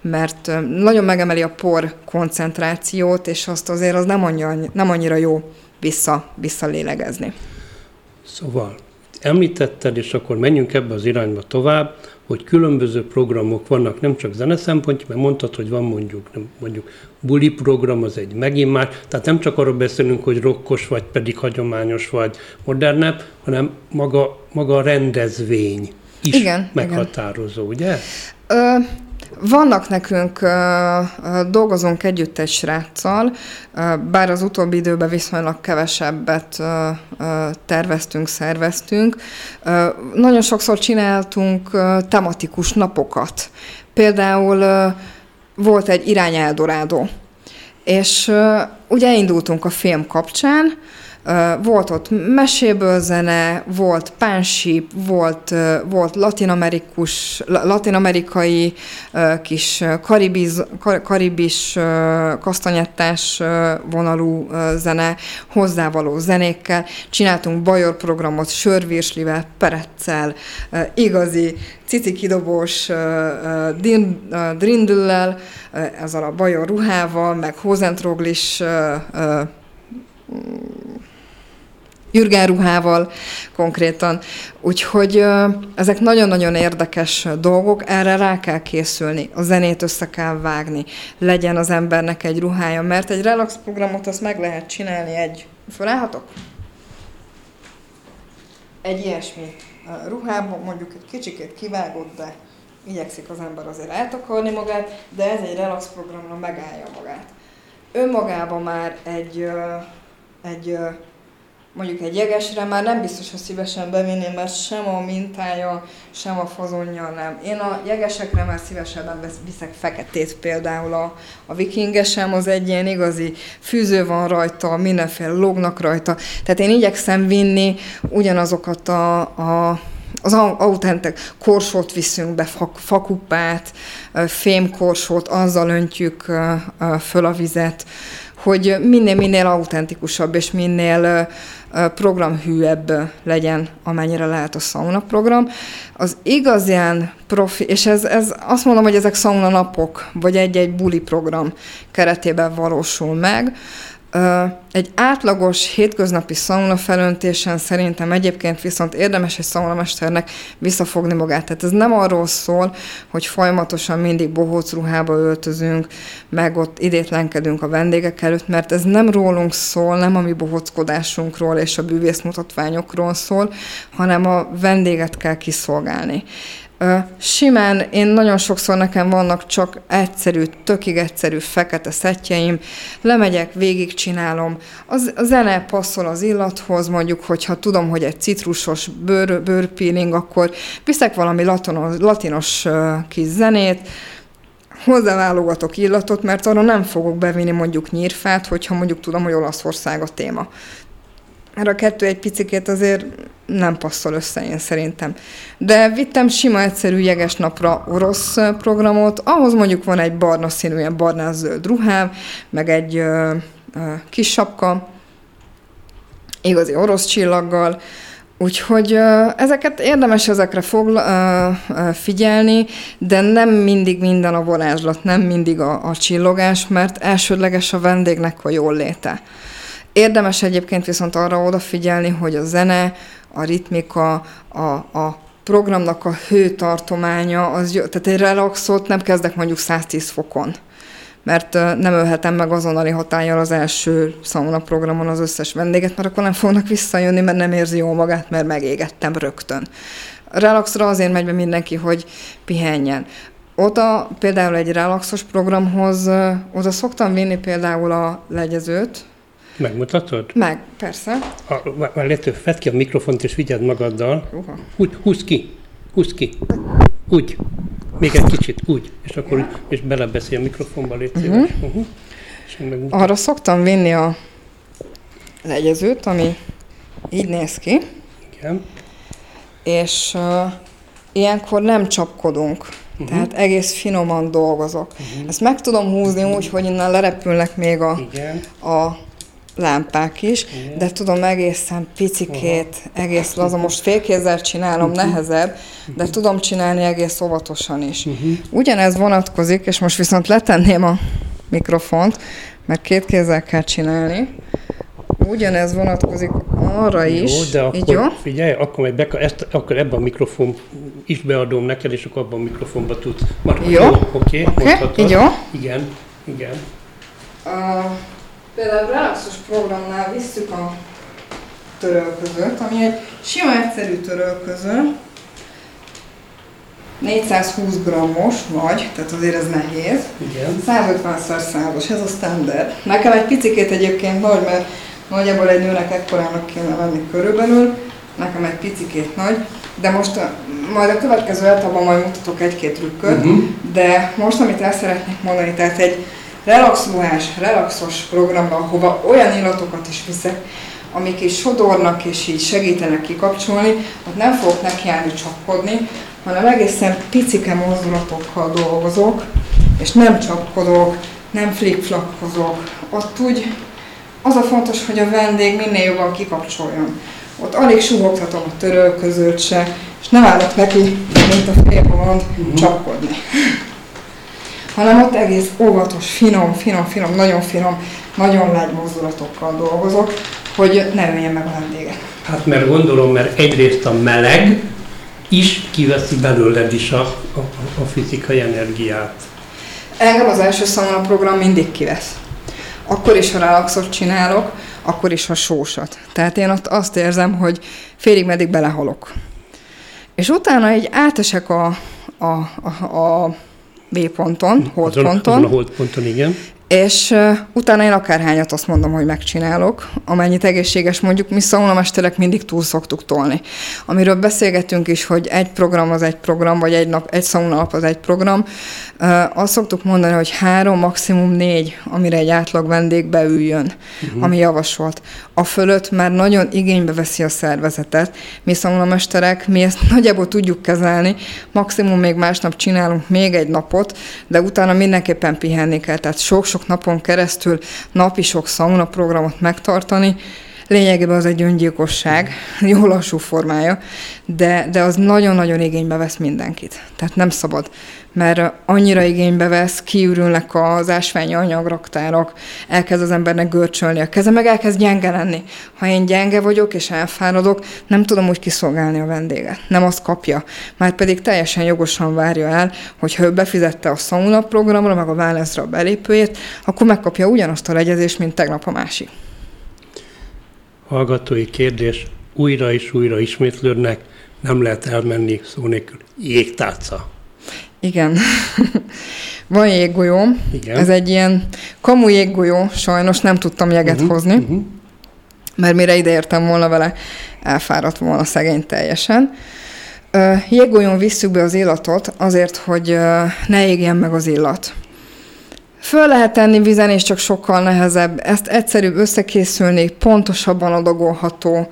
mert nagyon megemeli a por koncentrációt, és azt azért az nem annyira, nem annyira jó vissza, visszalélegezni. Szóval említetted, és akkor menjünk ebbe az irányba tovább, hogy különböző programok vannak, nem csak zene szempontja, mert mondtad, hogy van mondjuk, nem, mondjuk buli program, az egy megint más, tehát nem csak arról beszélünk, hogy rokkos, vagy pedig hagyományos, vagy modernebb, hanem maga, maga a rendezvény is igen, meghatározó, igen. ugye? Ö, vannak nekünk, dolgozunk együtt egy sráccal, bár az utóbbi időben viszonylag kevesebbet terveztünk, szerveztünk. Nagyon sokszor csináltunk tematikus napokat. Például volt egy irány Eldorádó, és ugye indultunk a film kapcsán, volt ott meséből zene, volt pánsíp, volt, volt latinamerikus, latinamerikai kis karibiz, karibis kasztanyettás vonalú zene, hozzávaló zenékkel. Csináltunk bajor programot sörvirslivel, pereccel, igazi cicikidobós drindüllel, ezzel a bajor ruhával, meg hozentroglis ruhával konkrétan. Úgyhogy ezek nagyon-nagyon érdekes dolgok, erre rá kell készülni, a zenét össze kell vágni, legyen az embernek egy ruhája, mert egy relax programot azt meg lehet csinálni egy... Fölállhatok? Egy ilyesmi ruhában, mondjuk egy kicsikét kivágott, de igyekszik az ember azért eltakarni magát, de ez egy relax programra megállja magát. Önmagában már egy, egy mondjuk egy jegesre már nem biztos, hogy szívesen bevinném, mert sem a mintája, sem a fazonja nem. Én a jegesekre már szívesebben viszek feketét például. A, a vikingesem az egy ilyen igazi fűző van rajta, mindenféle lognak rajta. Tehát én igyekszem vinni ugyanazokat a, a az autentek korsót viszünk be, fakupát, fémkorsót, azzal öntjük föl a vizet, hogy minél-minél autentikusabb és minél programhűebb legyen, amennyire lehet a sauna program. Az igazán profi, és ez, ez azt mondom, hogy ezek sauna napok, vagy egy-egy buli program keretében valósul meg. Egy átlagos hétköznapi szauna felöntésen szerintem egyébként viszont érdemes egy szaunamesternek visszafogni magát. Tehát ez nem arról szól, hogy folyamatosan mindig bohóc ruhába öltözünk, meg ott idétlenkedünk a vendégek előtt, mert ez nem rólunk szól, nem a mi bohockodásunkról és a bűvészmutatványokról szól, hanem a vendéget kell kiszolgálni. Simán én nagyon sokszor nekem vannak csak egyszerű, tökig egyszerű fekete szettjeim, lemegyek, végigcsinálom. Az, a zene passzol az illathoz, mondjuk, hogyha tudom, hogy egy citrusos bőr, bőrpeeling, akkor viszek valami latinos, latinos kis zenét, hozzáválogatok illatot, mert arra nem fogok bevinni mondjuk nyírfát, hogyha mondjuk tudom, hogy Olaszország a téma. Mert a kettő egy picikét azért nem passzol össze, én szerintem. De vittem sima, egyszerű jeges napra orosz programot, ahhoz mondjuk van egy barna színű, ilyen barnás-zöld ruhám, meg egy ö, ö, kis sapka, igazi orosz csillaggal, Úgyhogy ezeket érdemes ezekre fogla, figyelni, de nem mindig minden a varázslat, nem mindig a, a csillogás, mert elsődleges a vendégnek a jól léte. Érdemes egyébként viszont arra odafigyelni, hogy a zene, a ritmika, a, a programnak a hőtartománya, az tehát egy relaxot nem kezdek mondjuk 110 fokon mert nem ölhetem meg azonnali hatállyal az első sauna programon az összes vendéget, mert akkor nem fognak visszajönni, mert nem érzi jól magát, mert megégettem rögtön. Relaxra azért megy be mindenki, hogy pihenjen. Oda például egy relaxos programhoz, oda szoktam vinni például a legyezőt, Megmutatod? Meg, persze. A, lehető, fedd ki a mikrofont és vigyed magaddal. Úgy, húzd ki, húzd ki. Úgy. Még egy kicsit, úgy. És akkor úgy, és belebeszél a mikrofonba, légy uh-huh. Uh-huh. Arra szoktam vinni a legyezőt, ami így néz ki. Igen. És uh, ilyenkor nem csapkodunk. Uh-huh. Tehát egész finoman dolgozok. Uh-huh. Ezt meg tudom húzni úgy, hogy innen lerepülnek még a, Igen. a lámpák is, de tudom egészen picikét, egész laza, most félkézzel csinálom, uh-huh. nehezebb, de uh-huh. tudom csinálni egész óvatosan is. Uh-huh. Ugyanez vonatkozik, és most viszont letenném a mikrofont, mert két kézzel kell csinálni. Ugyanez vonatkozik arra jó, is. de akkor, Így jó? figyelj, akkor, majd beka, ezt, akkor ebben a mikrofon is beadom neked, és akkor abban a mikrofonba tudsz. Jó. jó oké, okay, okay. Így jó? Igen, igen. Uh, Például relaxos programnál visszük a törölközőt, ami egy sima egyszerű törölköző, 420 grammos nagy, tehát azért ez nehéz. Igen. 150 x 100 ez a standard. Nekem egy picikét egyébként nagy, mert nagyjából egy nőnek ekkorának kéne venni körülbelül, nekem egy picikét nagy, de most a, majd a következő etapban majd mutatok egy-két trükköt, uh-huh. de most amit el szeretnék mondani, tehát egy relaxolás, relaxos programba, hova olyan illatokat is viszek, amik is sodornak és így segítenek kikapcsolni, ott nem fogok nekiállni csapkodni, hanem egészen picike mozdulatokkal dolgozok, és nem csapkodok, nem flikflakkozok. Ott úgy az a fontos, hogy a vendég minél jobban kikapcsoljon. Ott alig suhogtatom a törölközőt se, és nem állok neki, mint a félbond, uh-huh. csapkodni hanem ott egész óvatos, finom, finom, finom, nagyon finom, nagyon lágy mozdulatokkal dolgozok, hogy ne öljen meg a vendéget. Hát mert gondolom, mert egyrészt a meleg is kiveszi belőled is a, a, a fizikai energiát. Engem az első szauna program mindig kivesz. Akkor is, ha relaxot csinálok, akkor is, ha sósat. Tehát én ott azt érzem, hogy félig meddig belehalok. És utána egy átesek a, a, a, a B ponton, holdponton. Azon, azon a holdponton, igen. És uh, utána én akárhányat azt mondom, hogy megcsinálok, amennyit egészséges mondjuk, mi szaunamesterek mindig túl szoktuk tolni. Amiről beszélgetünk is, hogy egy program az egy program, vagy egy nap, egy nap az egy program, uh, azt szoktuk mondani, hogy három, maximum négy, amire egy átlag vendég beüljön, uh-huh. ami javasolt. A fölött már nagyon igénybe veszi a szervezetet. Mi szaunamesterek, mi ezt nagyjából tudjuk kezelni, maximum még másnap csinálunk még egy napot, de utána mindenképpen pihenni kell, tehát sok-sok sok napon keresztül napi sok sauna programot megtartani, lényegében az egy öngyilkosság, jó lassú formája, de, de az nagyon-nagyon igénybe vesz mindenkit. Tehát nem szabad mert annyira igénybe vesz, kiürülnek az ásványi anyagraktárak, elkezd az embernek görcsölni a keze, meg elkezd gyenge lenni. Ha én gyenge vagyok és elfáradok, nem tudom úgy kiszolgálni a vendéget. Nem azt kapja. Már pedig teljesen jogosan várja el, hogy ha ő befizette a sauna programra, meg a wellness a belépőjét, akkor megkapja ugyanazt a legyezést, mint tegnap a másik. Hallgatói kérdés, újra és újra ismétlődnek, nem lehet elmenni szó nélkül. Jégtárca. Igen. Van jéggolyó. Igen. Ez egy ilyen kamu jéggolyó, sajnos nem tudtam jeget uh-huh, hozni, uh-huh. mert mire ide értem volna vele, elfáradt volna szegény teljesen. Jéggolyón visszük be az illatot azért, hogy ne égjen meg az illat. Föl lehet tenni vizen, és csak sokkal nehezebb. Ezt egyszerűbb összekészülni, pontosabban adagolható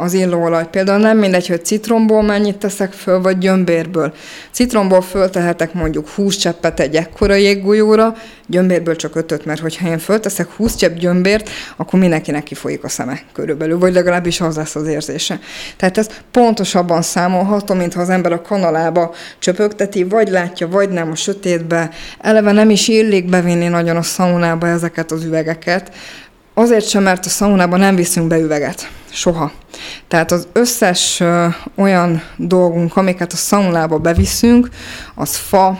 az illóolaj. Például nem mindegy, hogy citromból mennyit teszek föl, vagy gyömbérből. Citromból föltehetek mondjuk 20 cseppet egy ekkora jéggolyóra, gyömbérből csak ötöt, mert hogyha én fölteszek 20 csepp gyömbért, akkor mindenkinek kifolyik a szeme körülbelül, vagy legalábbis az lesz az érzése. Tehát ez pontosabban számolható, mintha az ember a kanalába csöpögteti, vagy látja, vagy nem a sötétbe. Eleve nem is illik bevinni nagyon a szaunába ezeket az üvegeket, Azért sem, mert a szaunában nem viszünk be üveget. Soha. Tehát az összes ö, olyan dolgunk, amiket a szaunába beviszünk, az fa,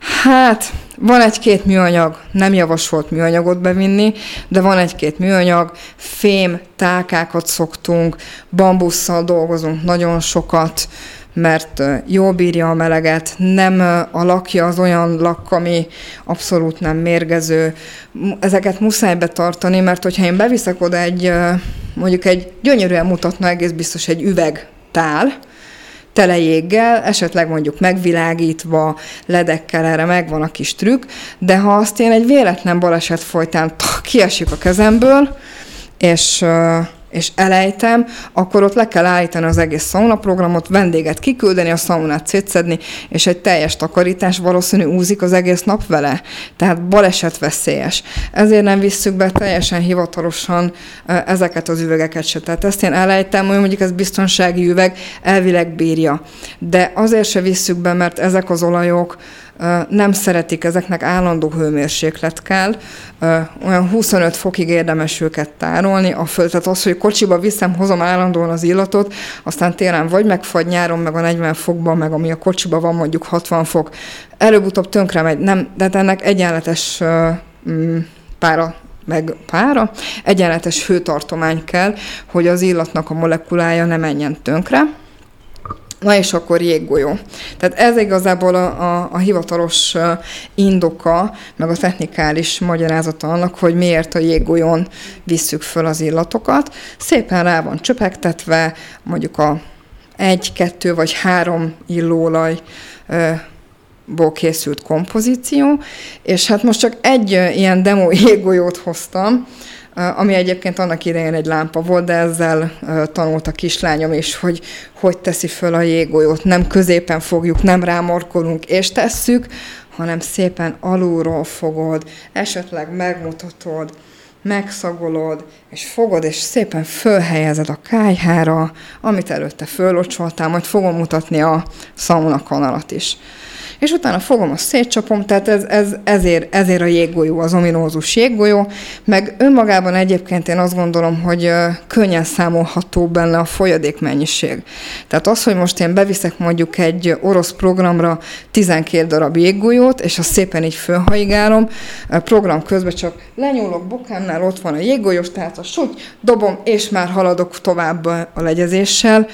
hát van egy-két műanyag, nem javasolt műanyagot bevinni, de van egy-két műanyag, fém, tálkákat szoktunk, bambusszal dolgozunk nagyon sokat, mert jól bírja a meleget, nem a lakja az olyan lak, ami abszolút nem mérgező. Ezeket muszáj betartani, mert hogyha én beviszek oda egy, mondjuk egy gyönyörűen mutatna egész biztos egy üveg tál, tele jéggel, esetleg mondjuk megvilágítva, ledekkel erre megvan a kis trükk, de ha azt én egy véletlen baleset folytán kiesik a kezemből, és és elejtem, akkor ott le kell állítani az egész szauna programot, vendéget kiküldeni, a szaunát szétszedni, és egy teljes takarítás valószínű úzik az egész nap vele. Tehát baleset veszélyes. Ezért nem visszük be teljesen hivatalosan ezeket az üvegeket se. Tehát ezt én elejtem, hogy mondjuk ez biztonsági üveg, elvileg bírja. De azért se visszük be, mert ezek az olajok nem szeretik, ezeknek állandó hőmérséklet kell, olyan 25 fokig érdemes őket tárolni, a föld, tehát az, hogy kocsiba viszem, hozom állandóan az illatot, aztán télen vagy megfagy, nyáron meg a 40 fokban, meg ami a kocsiba van mondjuk 60 fok, előbb-utóbb tönkre megy, nem, de hát ennek egyenletes mm, pára meg pára, egyenletes hőtartomány kell, hogy az illatnak a molekulája ne menjen tönkre. Na és akkor jéggolyó. Tehát ez igazából a, a, a hivatalos indoka, meg a technikális magyarázata annak, hogy miért a jéggolyón visszük föl az illatokat. Szépen rá van csöpegtetve, mondjuk a egy, kettő vagy három illóolaj ból készült kompozíció, és hát most csak egy ilyen demo jéggolyót hoztam, ami egyébként annak idején egy lámpa volt, de ezzel tanult a kislányom is, hogy hogy teszi föl a jéggolyót. Nem középen fogjuk, nem rámorkolunk és tesszük, hanem szépen alulról fogod, esetleg megmutatod, megszagolod, és fogod, és szépen fölhelyezed a kájhára, amit előtte fölocsoltál, majd fogom mutatni a szauna kanalat is és utána fogom, a szétcsapom, tehát ez, ez, ezért, ezért a jéggolyó, az ominózus jéggolyó, meg önmagában egyébként én azt gondolom, hogy könnyen számolható benne a folyadék mennyiség. Tehát az, hogy most én beviszek mondjuk egy orosz programra 12 darab jéggolyót, és azt szépen így fölhaigálom, program közben csak lenyúlok bokámnál, ott van a jéggolyós, tehát a suty, dobom, és már haladok tovább a legyezéssel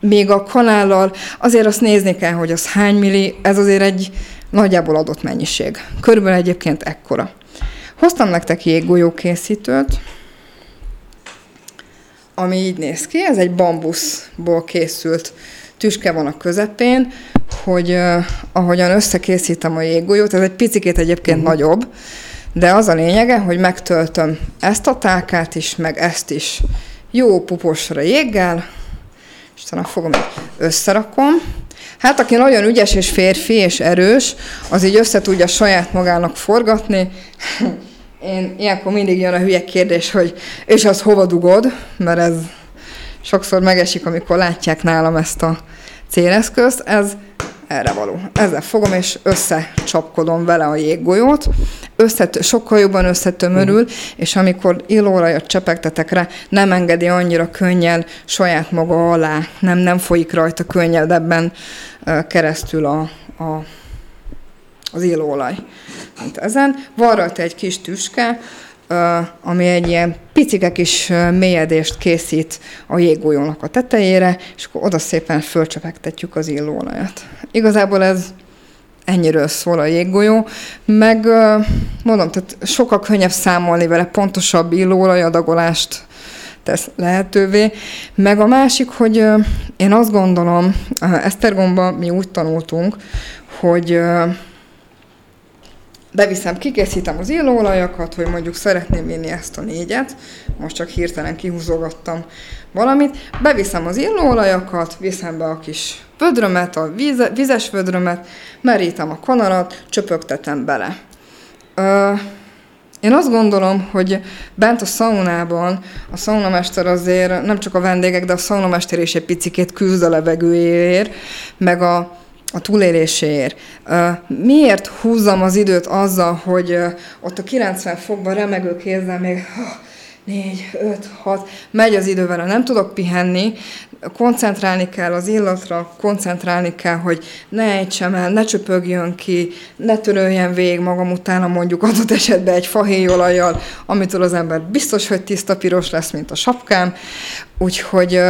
még a kanállal azért azt nézni kell, hogy az hány milli, ez azért egy nagyjából adott mennyiség. Körülbelül egyébként ekkora. Hoztam nektek jéggolyó készítőt, ami így néz ki, ez egy bambuszból készült tüske van a közepén, hogy uh, ahogyan összekészítem a jéggolyót, ez egy picikét egyébként uh-huh. nagyobb, de az a lényege, hogy megtöltöm ezt a tákát is, meg ezt is jó puposra jéggel, és talán fogom, összerakom. Hát aki nagyon ügyes és férfi és erős, az így össze tudja saját magának forgatni, én ilyenkor mindig jön a hülye kérdés, hogy és az hova dugod, mert ez sokszor megesik, amikor látják nálam ezt a céleszközt, ez erre való. Ezzel fogom, és összecsapkodom vele a jéggolyót, összet, sokkal jobban összetömörül, és amikor illóolajat csepegtetek rá, nem engedi annyira könnyen saját maga alá, nem, nem folyik rajta könnyedebben keresztül a, a, az illóolaj. Mint ezen. Van rajta egy kis tüske, ami egy ilyen picike kis mélyedést készít a jéggolyónak a tetejére, és akkor oda szépen fölcsepegtetjük az illóolajat. Igazából ez ennyiről szól a jéggolyó, meg mondom, tehát sokkal könnyebb számolni vele, pontosabb illóolajadagolást tesz lehetővé. Meg a másik, hogy én azt gondolom, Esztergomban mi úgy tanultunk, hogy beviszem, kikészítem az illóolajakat, hogy mondjuk szeretném vinni ezt a négyet, most csak hirtelen kihúzogattam valamit, beviszem az illóolajakat, viszem be a kis vödrömet, a víze, vizes vödrömet, merítem a kanarat, csöpögtetem bele. Ö, én azt gondolom, hogy bent a szaunában a szaunamester azért nem csak a vendégek, de a szaunamester is egy picikét küzd a levegőjéért, meg a a túléléséért. Miért húzzam az időt azzal, hogy ott a 90 fokban remegő kézzel még 4, 5, 6, megy az idő vele, nem tudok pihenni, koncentrálni kell az illatra, koncentrálni kell, hogy ne ejtsem el, ne csöpögjön ki, ne töröljen végig magam utána mondjuk adott esetben egy fahéjolajjal, amitől az ember biztos, hogy tiszta piros lesz, mint a sapkám. Úgyhogy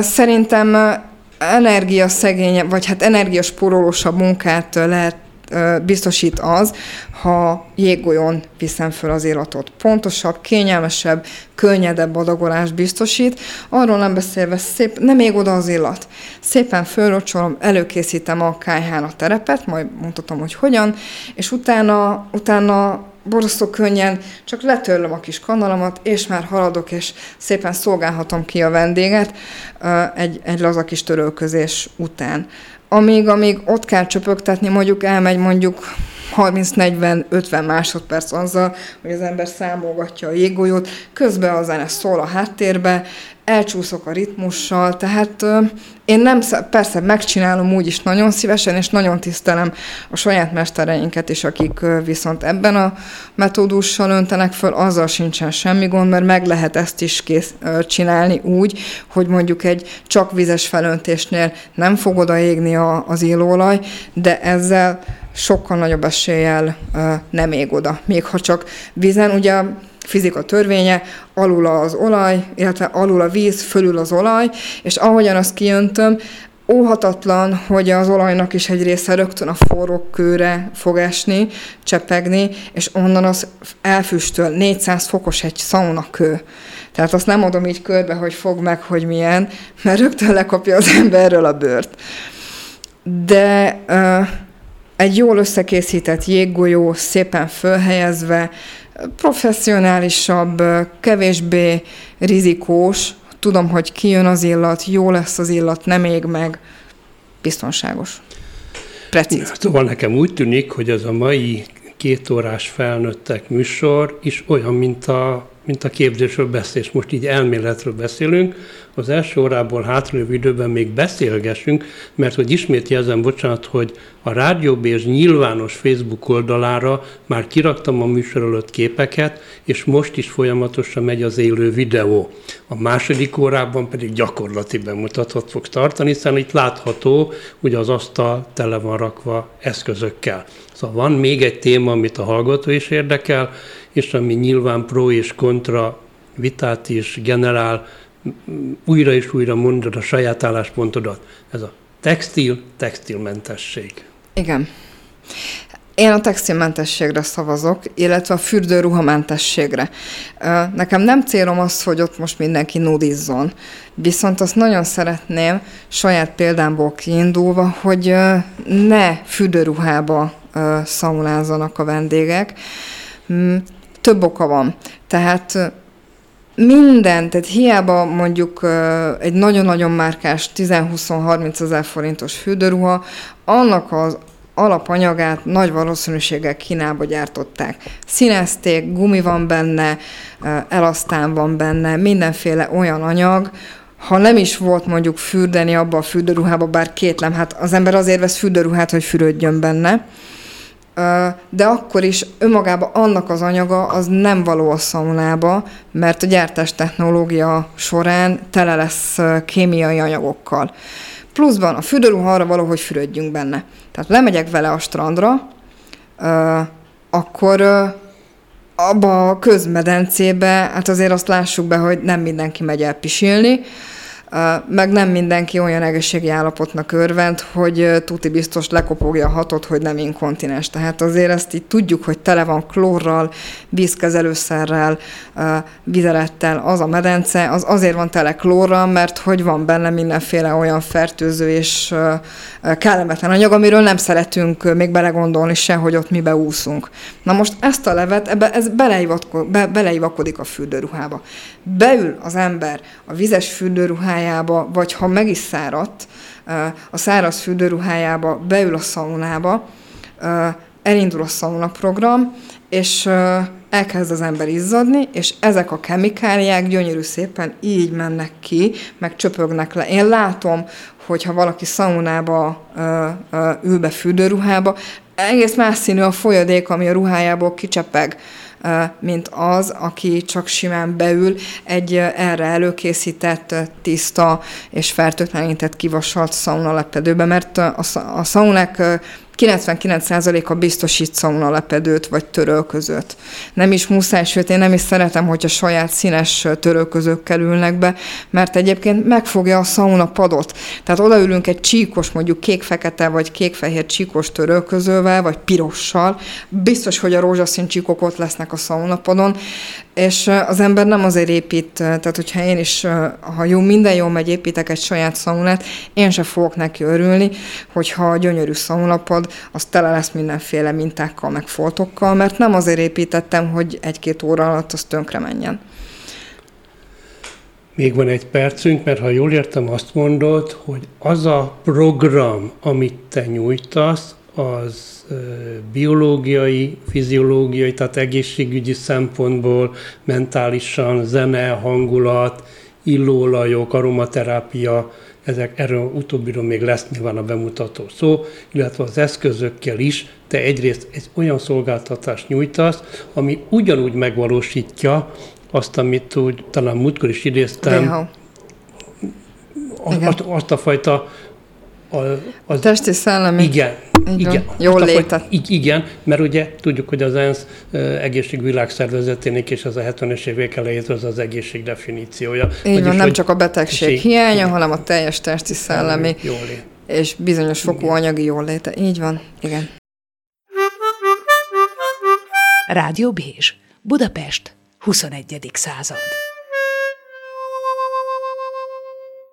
szerintem energiaszegényebb, vagy hát energiaspórolósabb munkát lehet biztosít az, ha jéggolyón viszem föl az illatot. Pontosabb, kényelmesebb, könnyedebb adagolást biztosít. Arról nem beszélve, szép, nem még oda az illat. Szépen fölrocsolom, előkészítem a kájhán a terepet, majd mutatom, hogy hogyan, és utána, utána borzasztó könnyen, csak letörlöm a kis kanalamat, és már haladok, és szépen szolgálhatom ki a vendéget egy, egy laza kis törölközés után. Amíg, amíg ott kell csöpögtetni, mondjuk elmegy mondjuk 30-40-50 másodperc azzal, hogy az ember számolgatja a jéggolyót, közben a zene szól a háttérbe, elcsúszok a ritmussal, tehát én nem, persze megcsinálom úgy is nagyon szívesen, és nagyon tisztelem a saját mestereinket is, akik viszont ebben a metódussal öntenek föl, azzal sincsen semmi gond, mert meg lehet ezt is kész, csinálni úgy, hogy mondjuk egy csak vizes felöntésnél nem fog odaégni a, az élőolaj, de ezzel sokkal nagyobb eséllyel nem ég oda. Még ha csak vízen, ugye fizika törvénye, alul az olaj, illetve alul a víz, fölül az olaj, és ahogyan azt kijöntöm, óhatatlan, hogy az olajnak is egy része rögtön a forró kőre fog esni, csepegni, és onnan az elfüstöl 400 fokos egy kő. Tehát azt nem adom így körbe, hogy fog meg, hogy milyen, mert rögtön lekapja az emberről a bőrt. De uh, egy jól összekészített jéggolyó, szépen fölhelyezve, professzionálisabb, kevésbé rizikós, tudom, hogy kijön az illat, jó lesz az illat, nem ég meg, biztonságos. Precíz. Szóval nekem úgy tűnik, hogy ez a mai két órás felnőttek műsor is olyan, mint a, mint a képzésről beszélés. Most így elméletről beszélünk, az első órából hátralévő időben még beszélgessünk, mert hogy ismét jelzem, bocsánat, hogy a Rádió és nyilvános Facebook oldalára már kiraktam a műsor előtt képeket, és most is folyamatosan megy az élő videó. A második órában pedig gyakorlati bemutatót fog tartani, hiszen itt látható, hogy az asztal tele van rakva eszközökkel. Szóval van még egy téma, amit a hallgató is érdekel, és ami nyilván pro és kontra vitát is generál, újra és újra mondod a saját álláspontodat. Ez a textil, textilmentesség. Igen. Én a textilmentességre szavazok, illetve a fürdőruhamentességre. Nekem nem célom az, hogy ott most mindenki nudizzon, viszont azt nagyon szeretném saját példámból kiindulva, hogy ne fürdőruhába szaunázzanak a vendégek. Mm, több oka van. Tehát minden, tehát hiába mondjuk egy nagyon-nagyon márkás 10-20-30 ezer forintos fürdőruha, annak az alapanyagát nagy valószínűséggel Kínába gyártották. Színezték, gumi van benne, elasztán van benne, mindenféle olyan anyag, ha nem is volt mondjuk fürdeni abba a fürdőruhába, bár kétlem, hát az ember azért vesz fürdőruhát, hogy fürödjön benne, de akkor is önmagában annak az anyaga az nem való a szaunába, mert a gyártás technológia során tele lesz kémiai anyagokkal. Pluszban a fürdőruha arra való, hogy fürödjünk benne. Tehát lemegyek vele a strandra, akkor abba a közmedencébe, hát azért azt lássuk be, hogy nem mindenki megy el pisilni, meg nem mindenki olyan egészségi állapotnak örvend, hogy tuti biztos lekopogja a hatot, hogy nem inkontinens. Tehát azért ezt így tudjuk, hogy tele van klórral, vízkezelőszerrel, vizelettel az a medence, az azért van tele klórral, mert hogy van benne mindenféle olyan fertőző és kellemetlen anyag, amiről nem szeretünk még belegondolni se, hogy ott mi beúszunk. Na most ezt a levet, ebbe, ez be, beleivakodik a fürdőruhába. Beül az ember a vizes fürdőruhába, szaunájába, vagy ha meg is száradt, a száraz fürdőruhájába beül a szaunába, elindul a szauna program, és elkezd az ember izzadni, és ezek a kemikáliák gyönyörű szépen így mennek ki, meg csöpögnek le. Én látom, hogyha valaki szaunába ül be fürdőruhába, egész más színű a folyadék, ami a ruhájából kicsepeg mint az, aki csak simán beül egy erre előkészített, tiszta és fertőtlenített kivasalt szaunalepedőbe, mert a, szaunák 99%-a biztosít szaunalepedőt vagy törölközőt. Nem is muszáj, sőt én nem is szeretem, hogy a saját színes törölközők kerülnek be, mert egyébként megfogja a szauna padot. Tehát odaülünk egy csíkos, mondjuk kék-fekete vagy kék-fehér csíkos törölközővel, vagy pirossal, biztos, hogy a rózsaszín csíkok ott lesznek a szaunapadon, és az ember nem azért épít, tehát hogyha én is, ha jó, minden jól megy, építek egy saját szaunát, én se fogok neki örülni, hogyha a gyönyörű szaunapad az tele lesz mindenféle mintákkal, meg foltokkal, mert nem azért építettem, hogy egy-két óra alatt az tönkre menjen. Még van egy percünk, mert ha jól értem, azt mondod, hogy az a program, amit te nyújtasz, az biológiai, fiziológiai, tehát egészségügyi szempontból, mentálisan, zene, hangulat, illóolajok, aromaterápia, ezek, erről utóbbiról még lesz nyilván a bemutató szó, illetve az eszközökkel is te egyrészt egy olyan szolgáltatást nyújtasz, ami ugyanúgy megvalósítja azt, amit úgy talán múltkor is idéztem, azt, azt a fajta a, az, Testi szellemi. Igen. igen. Jól létet. Igen, mert ugye tudjuk, hogy az ENSZ egészségvilágszervezetének és az a 70-es évek elejétől az az egészség definíciója. Így van, nem csak a betegség hiánya, igen. hanem a teljes testi szellemi. Jólét. És bizonyos fokú igen. anyagi jól léte. Így van, igen. Rádió Bézs, Budapest, 21. század.